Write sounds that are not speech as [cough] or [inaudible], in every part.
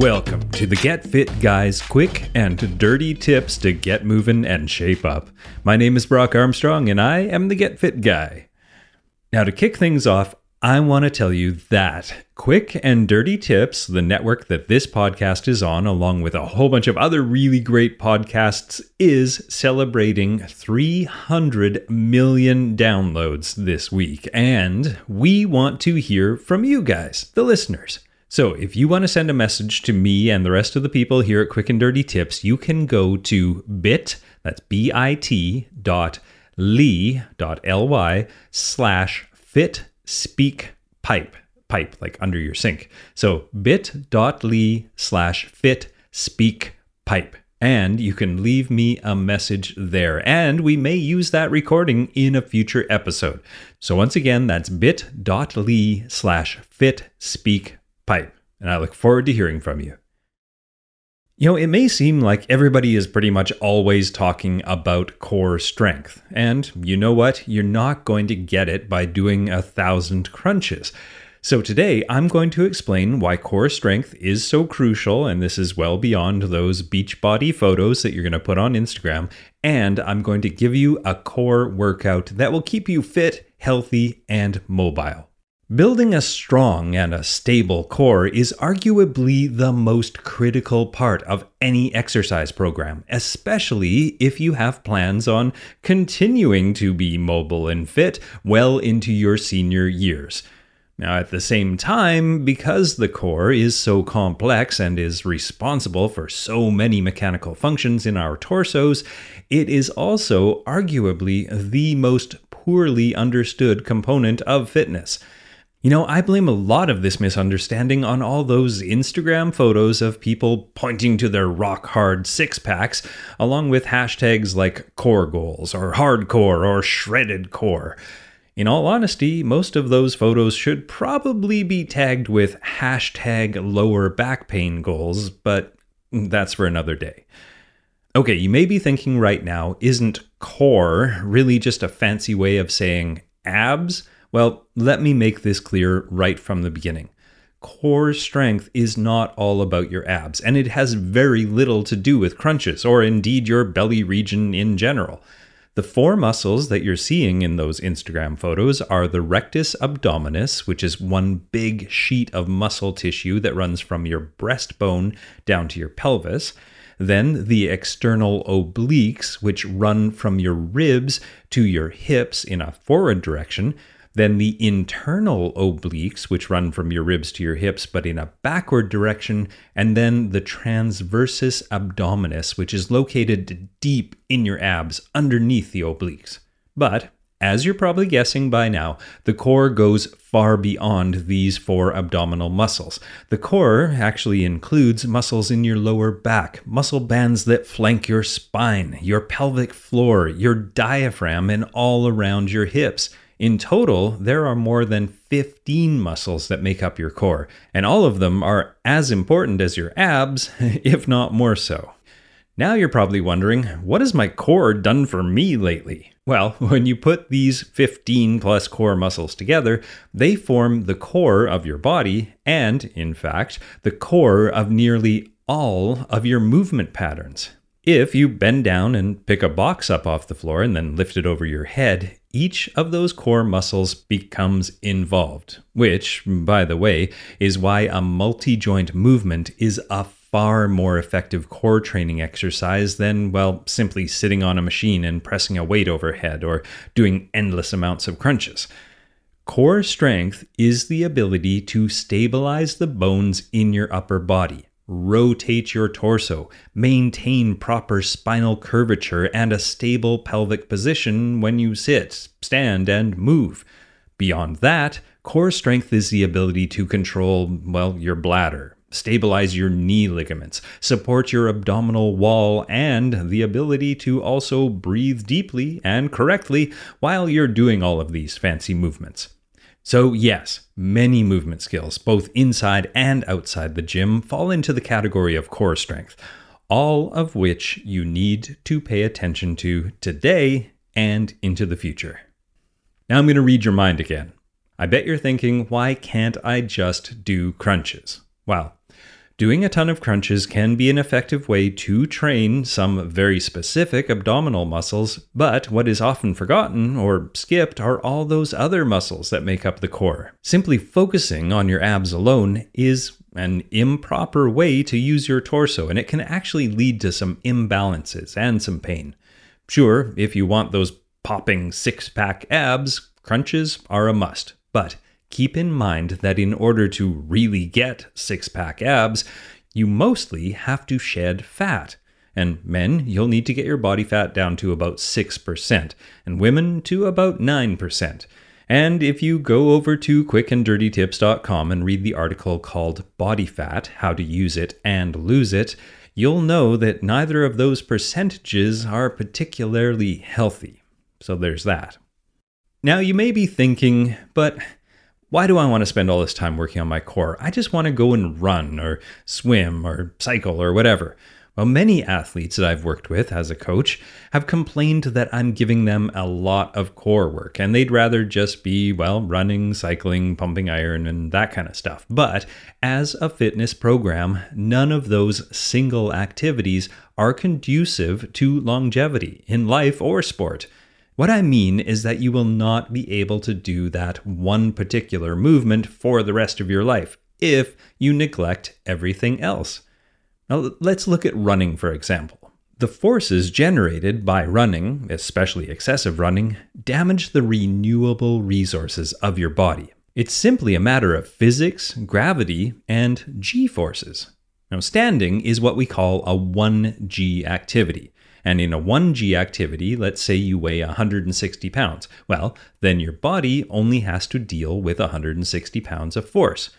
Welcome to the Get Fit Guys quick and dirty tips to get moving and shape up. My name is Brock Armstrong and I am the Get Fit Guy. Now, to kick things off, I want to tell you that Quick and Dirty Tips, the network that this podcast is on, along with a whole bunch of other really great podcasts, is celebrating 300 million downloads this week. And we want to hear from you guys, the listeners. So, if you want to send a message to me and the rest of the people here at Quick and Dirty Tips, you can go to bit, that's B-I-T dot lee dot L-Y slash fit speak pipe, pipe like under your sink. So bit dot lee slash fit speak pipe. And you can leave me a message there. And we may use that recording in a future episode. So once again, that's bit.ly slash fit speak pipe. And I look forward to hearing from you. You know, it may seem like everybody is pretty much always talking about core strength. And you know what? You're not going to get it by doing a thousand crunches. So today I'm going to explain why core strength is so crucial, and this is well beyond those beach body photos that you're going to put on Instagram. And I'm going to give you a core workout that will keep you fit, healthy, and mobile. Building a strong and a stable core is arguably the most critical part of any exercise program, especially if you have plans on continuing to be mobile and fit well into your senior years. Now, at the same time, because the core is so complex and is responsible for so many mechanical functions in our torsos, it is also arguably the most poorly understood component of fitness. You know, I blame a lot of this misunderstanding on all those Instagram photos of people pointing to their rock hard six packs, along with hashtags like core goals or hardcore or shredded core. In all honesty, most of those photos should probably be tagged with hashtag lower back pain goals, but that's for another day. Okay, you may be thinking right now, isn't core really just a fancy way of saying abs? Well, let me make this clear right from the beginning. Core strength is not all about your abs, and it has very little to do with crunches or indeed your belly region in general. The four muscles that you're seeing in those Instagram photos are the rectus abdominis, which is one big sheet of muscle tissue that runs from your breastbone down to your pelvis. Then the external obliques, which run from your ribs to your hips in a forward direction. Then the internal obliques, which run from your ribs to your hips but in a backward direction. And then the transversus abdominis, which is located deep in your abs underneath the obliques. But as you're probably guessing by now, the core goes far beyond these four abdominal muscles. The core actually includes muscles in your lower back, muscle bands that flank your spine, your pelvic floor, your diaphragm, and all around your hips. In total, there are more than 15 muscles that make up your core, and all of them are as important as your abs, [laughs] if not more so. Now you're probably wondering, what has my core done for me lately? Well, [laughs] when you put these 15 plus core muscles together, they form the core of your body and, in fact, the core of nearly all of your movement patterns. If you bend down and pick a box up off the floor and then lift it over your head, each of those core muscles becomes involved, which, by the way, is why a multi joint movement is a far more effective core training exercise than, well, simply sitting on a machine and pressing a weight overhead or doing endless amounts of crunches. Core strength is the ability to stabilize the bones in your upper body rotate your torso, maintain proper spinal curvature and a stable pelvic position when you sit, stand, and move. Beyond that, core strength is the ability to control, well, your bladder, stabilize your knee ligaments, support your abdominal wall, and the ability to also breathe deeply and correctly while you're doing all of these fancy movements. So, yes, many movement skills, both inside and outside the gym, fall into the category of core strength, all of which you need to pay attention to today and into the future. Now, I'm going to read your mind again. I bet you're thinking, why can't I just do crunches? Well, Doing a ton of crunches can be an effective way to train some very specific abdominal muscles, but what is often forgotten or skipped are all those other muscles that make up the core. Simply focusing on your abs alone is an improper way to use your torso, and it can actually lead to some imbalances and some pain. Sure, if you want those popping six pack abs, crunches are a must, but keep in mind that in order to really get six pack abs, you mostly have to shed fat. And men, you'll need to get your body fat down to about 6%, and women to about 9%. And if you go over to quickanddirtytips.com and read the article called Body Fat How to Use It and Lose It, you'll know that neither of those percentages are particularly healthy. So there's that. Now you may be thinking, but why do I want to spend all this time working on my core? I just want to go and run or swim or cycle or whatever. Well, many athletes that I've worked with as a coach have complained that I'm giving them a lot of core work and they'd rather just be, well, running, cycling, pumping iron, and that kind of stuff. But as a fitness program, none of those single activities are conducive to longevity in life or sport. What I mean is that you will not be able to do that one particular movement for the rest of your life if you neglect everything else. Now, let's look at running, for example. The forces generated by running, especially excessive running, damage the renewable resources of your body. It's simply a matter of physics, gravity, and g forces. Now, standing is what we call a 1g activity. And in a 1G activity, let's say you weigh 160 pounds, well, then your body only has to deal with 160 pounds of force.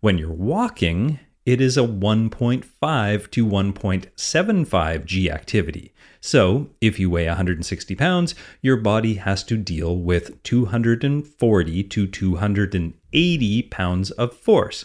When you're walking, it is a 1.5 to 1.75 G activity. So, if you weigh 160 pounds, your body has to deal with 240 to 280 pounds of force.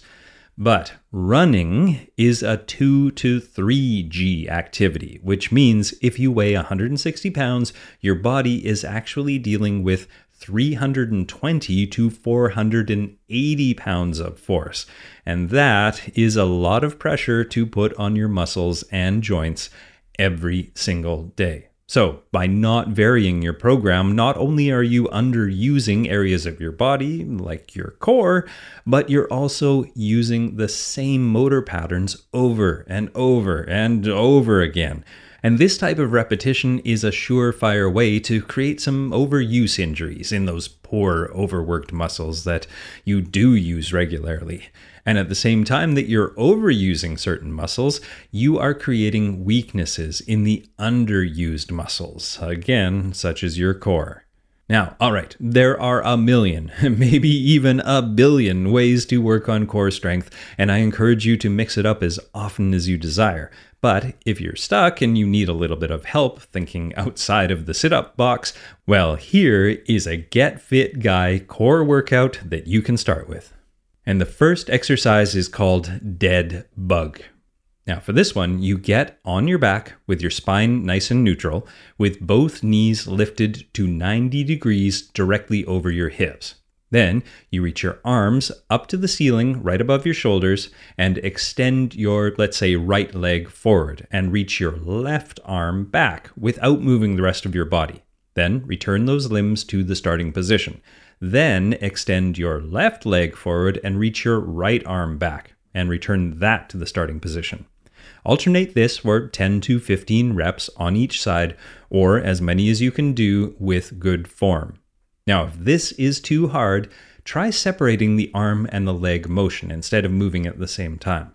But running is a 2 to 3G activity, which means if you weigh 160 pounds, your body is actually dealing with 320 to 480 pounds of force. And that is a lot of pressure to put on your muscles and joints every single day. So, by not varying your program, not only are you underusing areas of your body, like your core, but you're also using the same motor patterns over and over and over again. And this type of repetition is a surefire way to create some overuse injuries in those poor, overworked muscles that you do use regularly. And at the same time that you're overusing certain muscles, you are creating weaknesses in the underused muscles, again, such as your core. Now, all right, there are a million, [laughs] maybe even a billion ways to work on core strength, and I encourage you to mix it up as often as you desire. But if you're stuck and you need a little bit of help thinking outside of the sit up box, well, here is a Get Fit Guy core workout that you can start with. And the first exercise is called Dead Bug. Now, for this one, you get on your back with your spine nice and neutral, with both knees lifted to 90 degrees directly over your hips. Then you reach your arms up to the ceiling right above your shoulders and extend your, let's say, right leg forward and reach your left arm back without moving the rest of your body. Then return those limbs to the starting position. Then extend your left leg forward and reach your right arm back and return that to the starting position. Alternate this for 10 to 15 reps on each side, or as many as you can do with good form. Now, if this is too hard, try separating the arm and the leg motion instead of moving at the same time.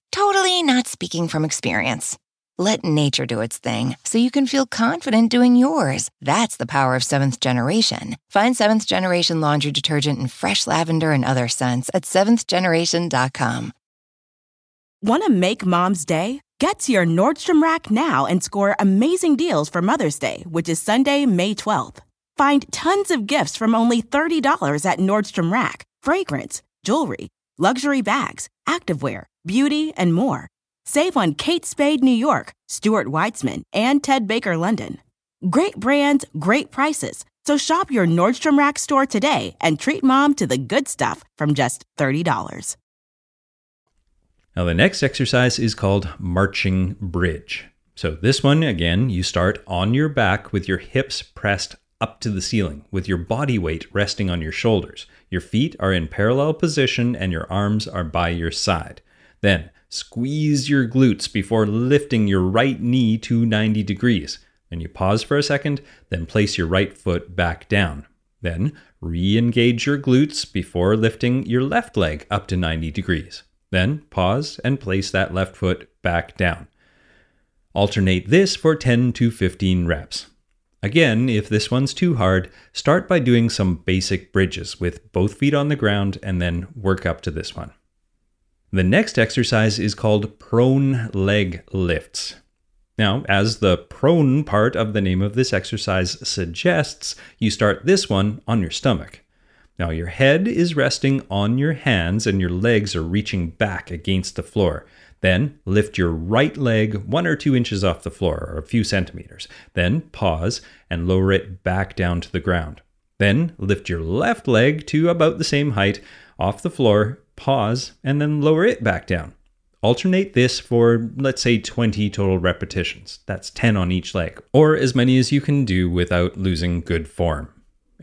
not speaking from experience. Let nature do its thing so you can feel confident doing yours. That's the power of seventh generation. Find seventh generation laundry detergent in fresh lavender and other scents at seventhgeneration.com. Want to make mom's day? Get to your Nordstrom Rack now and score amazing deals for Mother's Day, which is Sunday, May 12th. Find tons of gifts from only $30 at Nordstrom Rack fragrance, jewelry, luxury bags, activewear, beauty, and more. Save on Kate Spade New York, Stuart Weitzman, and Ted Baker London. Great brands, great prices. So shop your Nordstrom Rack store today and treat mom to the good stuff from just $30. Now, the next exercise is called marching bridge. So, this one, again, you start on your back with your hips pressed up to the ceiling, with your body weight resting on your shoulders. Your feet are in parallel position and your arms are by your side. Then, squeeze your glutes before lifting your right knee to 90 degrees. Then you pause for a second, then place your right foot back down. Then, re engage your glutes before lifting your left leg up to 90 degrees. Then pause and place that left foot back down. Alternate this for 10 to 15 reps. Again, if this one's too hard, start by doing some basic bridges with both feet on the ground and then work up to this one. The next exercise is called prone leg lifts. Now, as the prone part of the name of this exercise suggests, you start this one on your stomach. Now, your head is resting on your hands and your legs are reaching back against the floor. Then lift your right leg one or two inches off the floor, or a few centimeters. Then pause and lower it back down to the ground. Then lift your left leg to about the same height off the floor, pause, and then lower it back down. Alternate this for, let's say, 20 total repetitions. That's 10 on each leg, or as many as you can do without losing good form.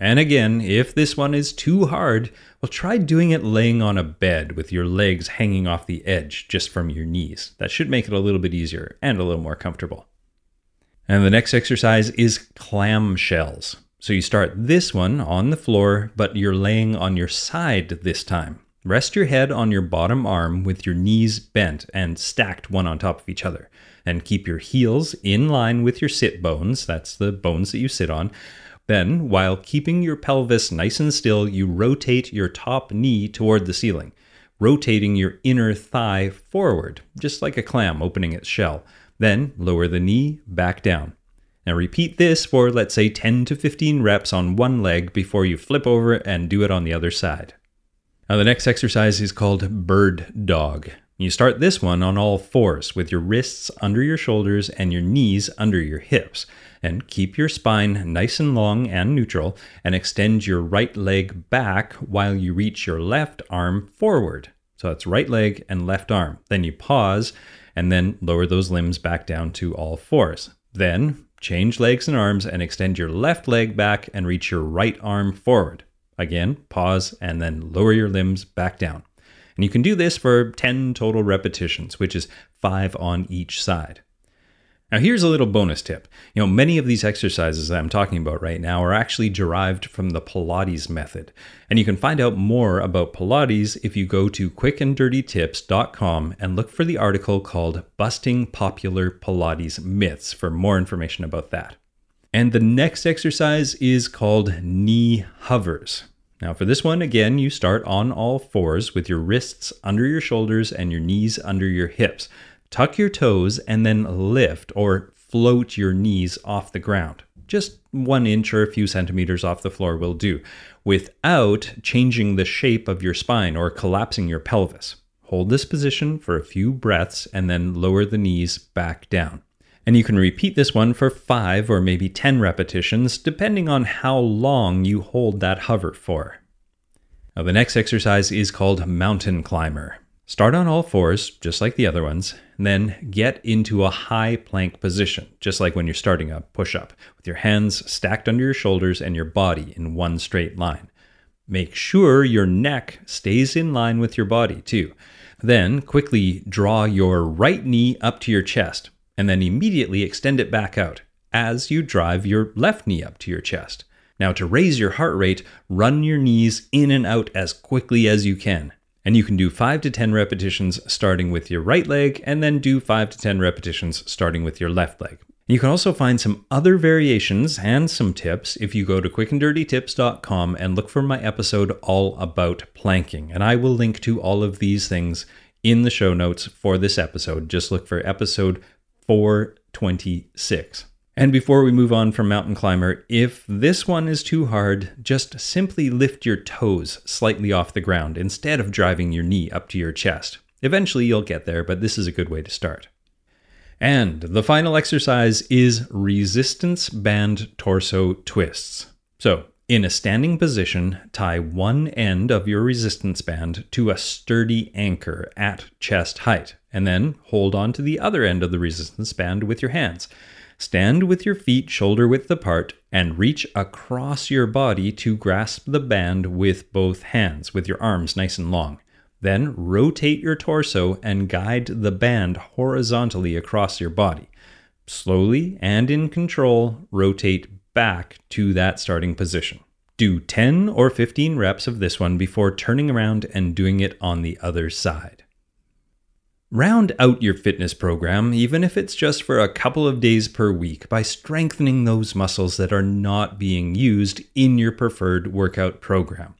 And again, if this one is too hard, well, try doing it laying on a bed with your legs hanging off the edge just from your knees. That should make it a little bit easier and a little more comfortable. And the next exercise is clamshells. So you start this one on the floor, but you're laying on your side this time. Rest your head on your bottom arm with your knees bent and stacked one on top of each other. And keep your heels in line with your sit bones, that's the bones that you sit on, then, while keeping your pelvis nice and still, you rotate your top knee toward the ceiling, rotating your inner thigh forward, just like a clam opening its shell. Then lower the knee back down. Now repeat this for, let's say, 10 to 15 reps on one leg before you flip over and do it on the other side. Now, the next exercise is called bird dog. You start this one on all fours with your wrists under your shoulders and your knees under your hips and keep your spine nice and long and neutral and extend your right leg back while you reach your left arm forward. So it's right leg and left arm. Then you pause and then lower those limbs back down to all fours. Then change legs and arms and extend your left leg back and reach your right arm forward. Again, pause and then lower your limbs back down. And you can do this for 10 total repetitions, which is five on each side. Now, here's a little bonus tip. You know, many of these exercises that I'm talking about right now are actually derived from the Pilates method. And you can find out more about Pilates if you go to quickanddirtytips.com and look for the article called Busting Popular Pilates Myths for more information about that. And the next exercise is called knee hovers. Now, for this one, again, you start on all fours with your wrists under your shoulders and your knees under your hips. Tuck your toes and then lift or float your knees off the ground. Just one inch or a few centimeters off the floor will do, without changing the shape of your spine or collapsing your pelvis. Hold this position for a few breaths and then lower the knees back down. And you can repeat this one for five or maybe 10 repetitions, depending on how long you hold that hover for. Now, the next exercise is called Mountain Climber. Start on all fours, just like the other ones, then get into a high plank position, just like when you're starting a push up, with your hands stacked under your shoulders and your body in one straight line. Make sure your neck stays in line with your body, too. Then quickly draw your right knee up to your chest, and then immediately extend it back out as you drive your left knee up to your chest. Now, to raise your heart rate, run your knees in and out as quickly as you can. And you can do 5 to 10 repetitions starting with your right leg, and then do 5 to 10 repetitions starting with your left leg. You can also find some other variations and some tips if you go to quickanddirtytips.com and look for my episode all about planking. And I will link to all of these things in the show notes for this episode. Just look for episode 426. And before we move on from Mountain Climber, if this one is too hard, just simply lift your toes slightly off the ground instead of driving your knee up to your chest. Eventually you'll get there, but this is a good way to start. And the final exercise is resistance band torso twists. So, in a standing position, tie one end of your resistance band to a sturdy anchor at chest height, and then hold on to the other end of the resistance band with your hands. Stand with your feet shoulder width apart and reach across your body to grasp the band with both hands, with your arms nice and long. Then rotate your torso and guide the band horizontally across your body. Slowly and in control, rotate back to that starting position. Do 10 or 15 reps of this one before turning around and doing it on the other side. Round out your fitness program, even if it's just for a couple of days per week, by strengthening those muscles that are not being used in your preferred workout program.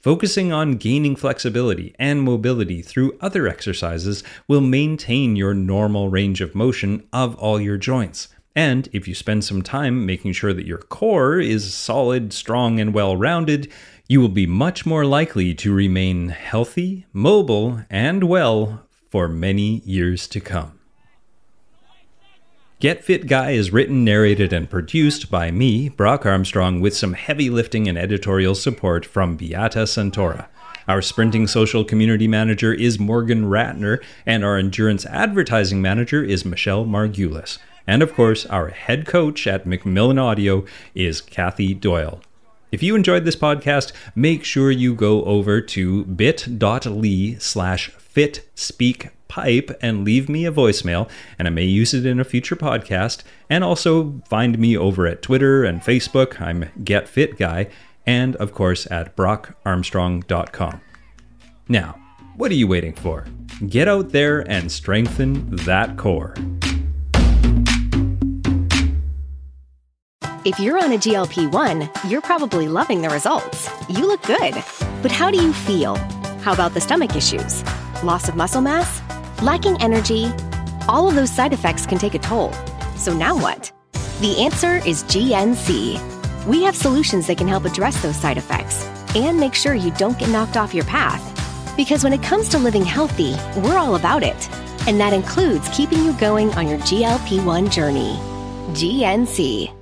Focusing on gaining flexibility and mobility through other exercises will maintain your normal range of motion of all your joints. And if you spend some time making sure that your core is solid, strong, and well rounded, you will be much more likely to remain healthy, mobile, and well for many years to come. Get Fit Guy is written, narrated, and produced by me, Brock Armstrong, with some heavy lifting and editorial support from Beata Santora. Our sprinting social community manager is Morgan Ratner, and our endurance advertising manager is Michelle Margulis. And of course, our head coach at Macmillan Audio is Kathy Doyle. If you enjoyed this podcast, make sure you go over to bit.ly slash fit speak pipe and leave me a voicemail, and I may use it in a future podcast. And also find me over at Twitter and Facebook. I'm Get Fit Guy, and of course at brockarmstrong.com. Now, what are you waiting for? Get out there and strengthen that core. If you're on a GLP 1, you're probably loving the results. You look good. But how do you feel? How about the stomach issues? Loss of muscle mass? Lacking energy? All of those side effects can take a toll. So now what? The answer is GNC. We have solutions that can help address those side effects and make sure you don't get knocked off your path. Because when it comes to living healthy, we're all about it. And that includes keeping you going on your GLP 1 journey. GNC.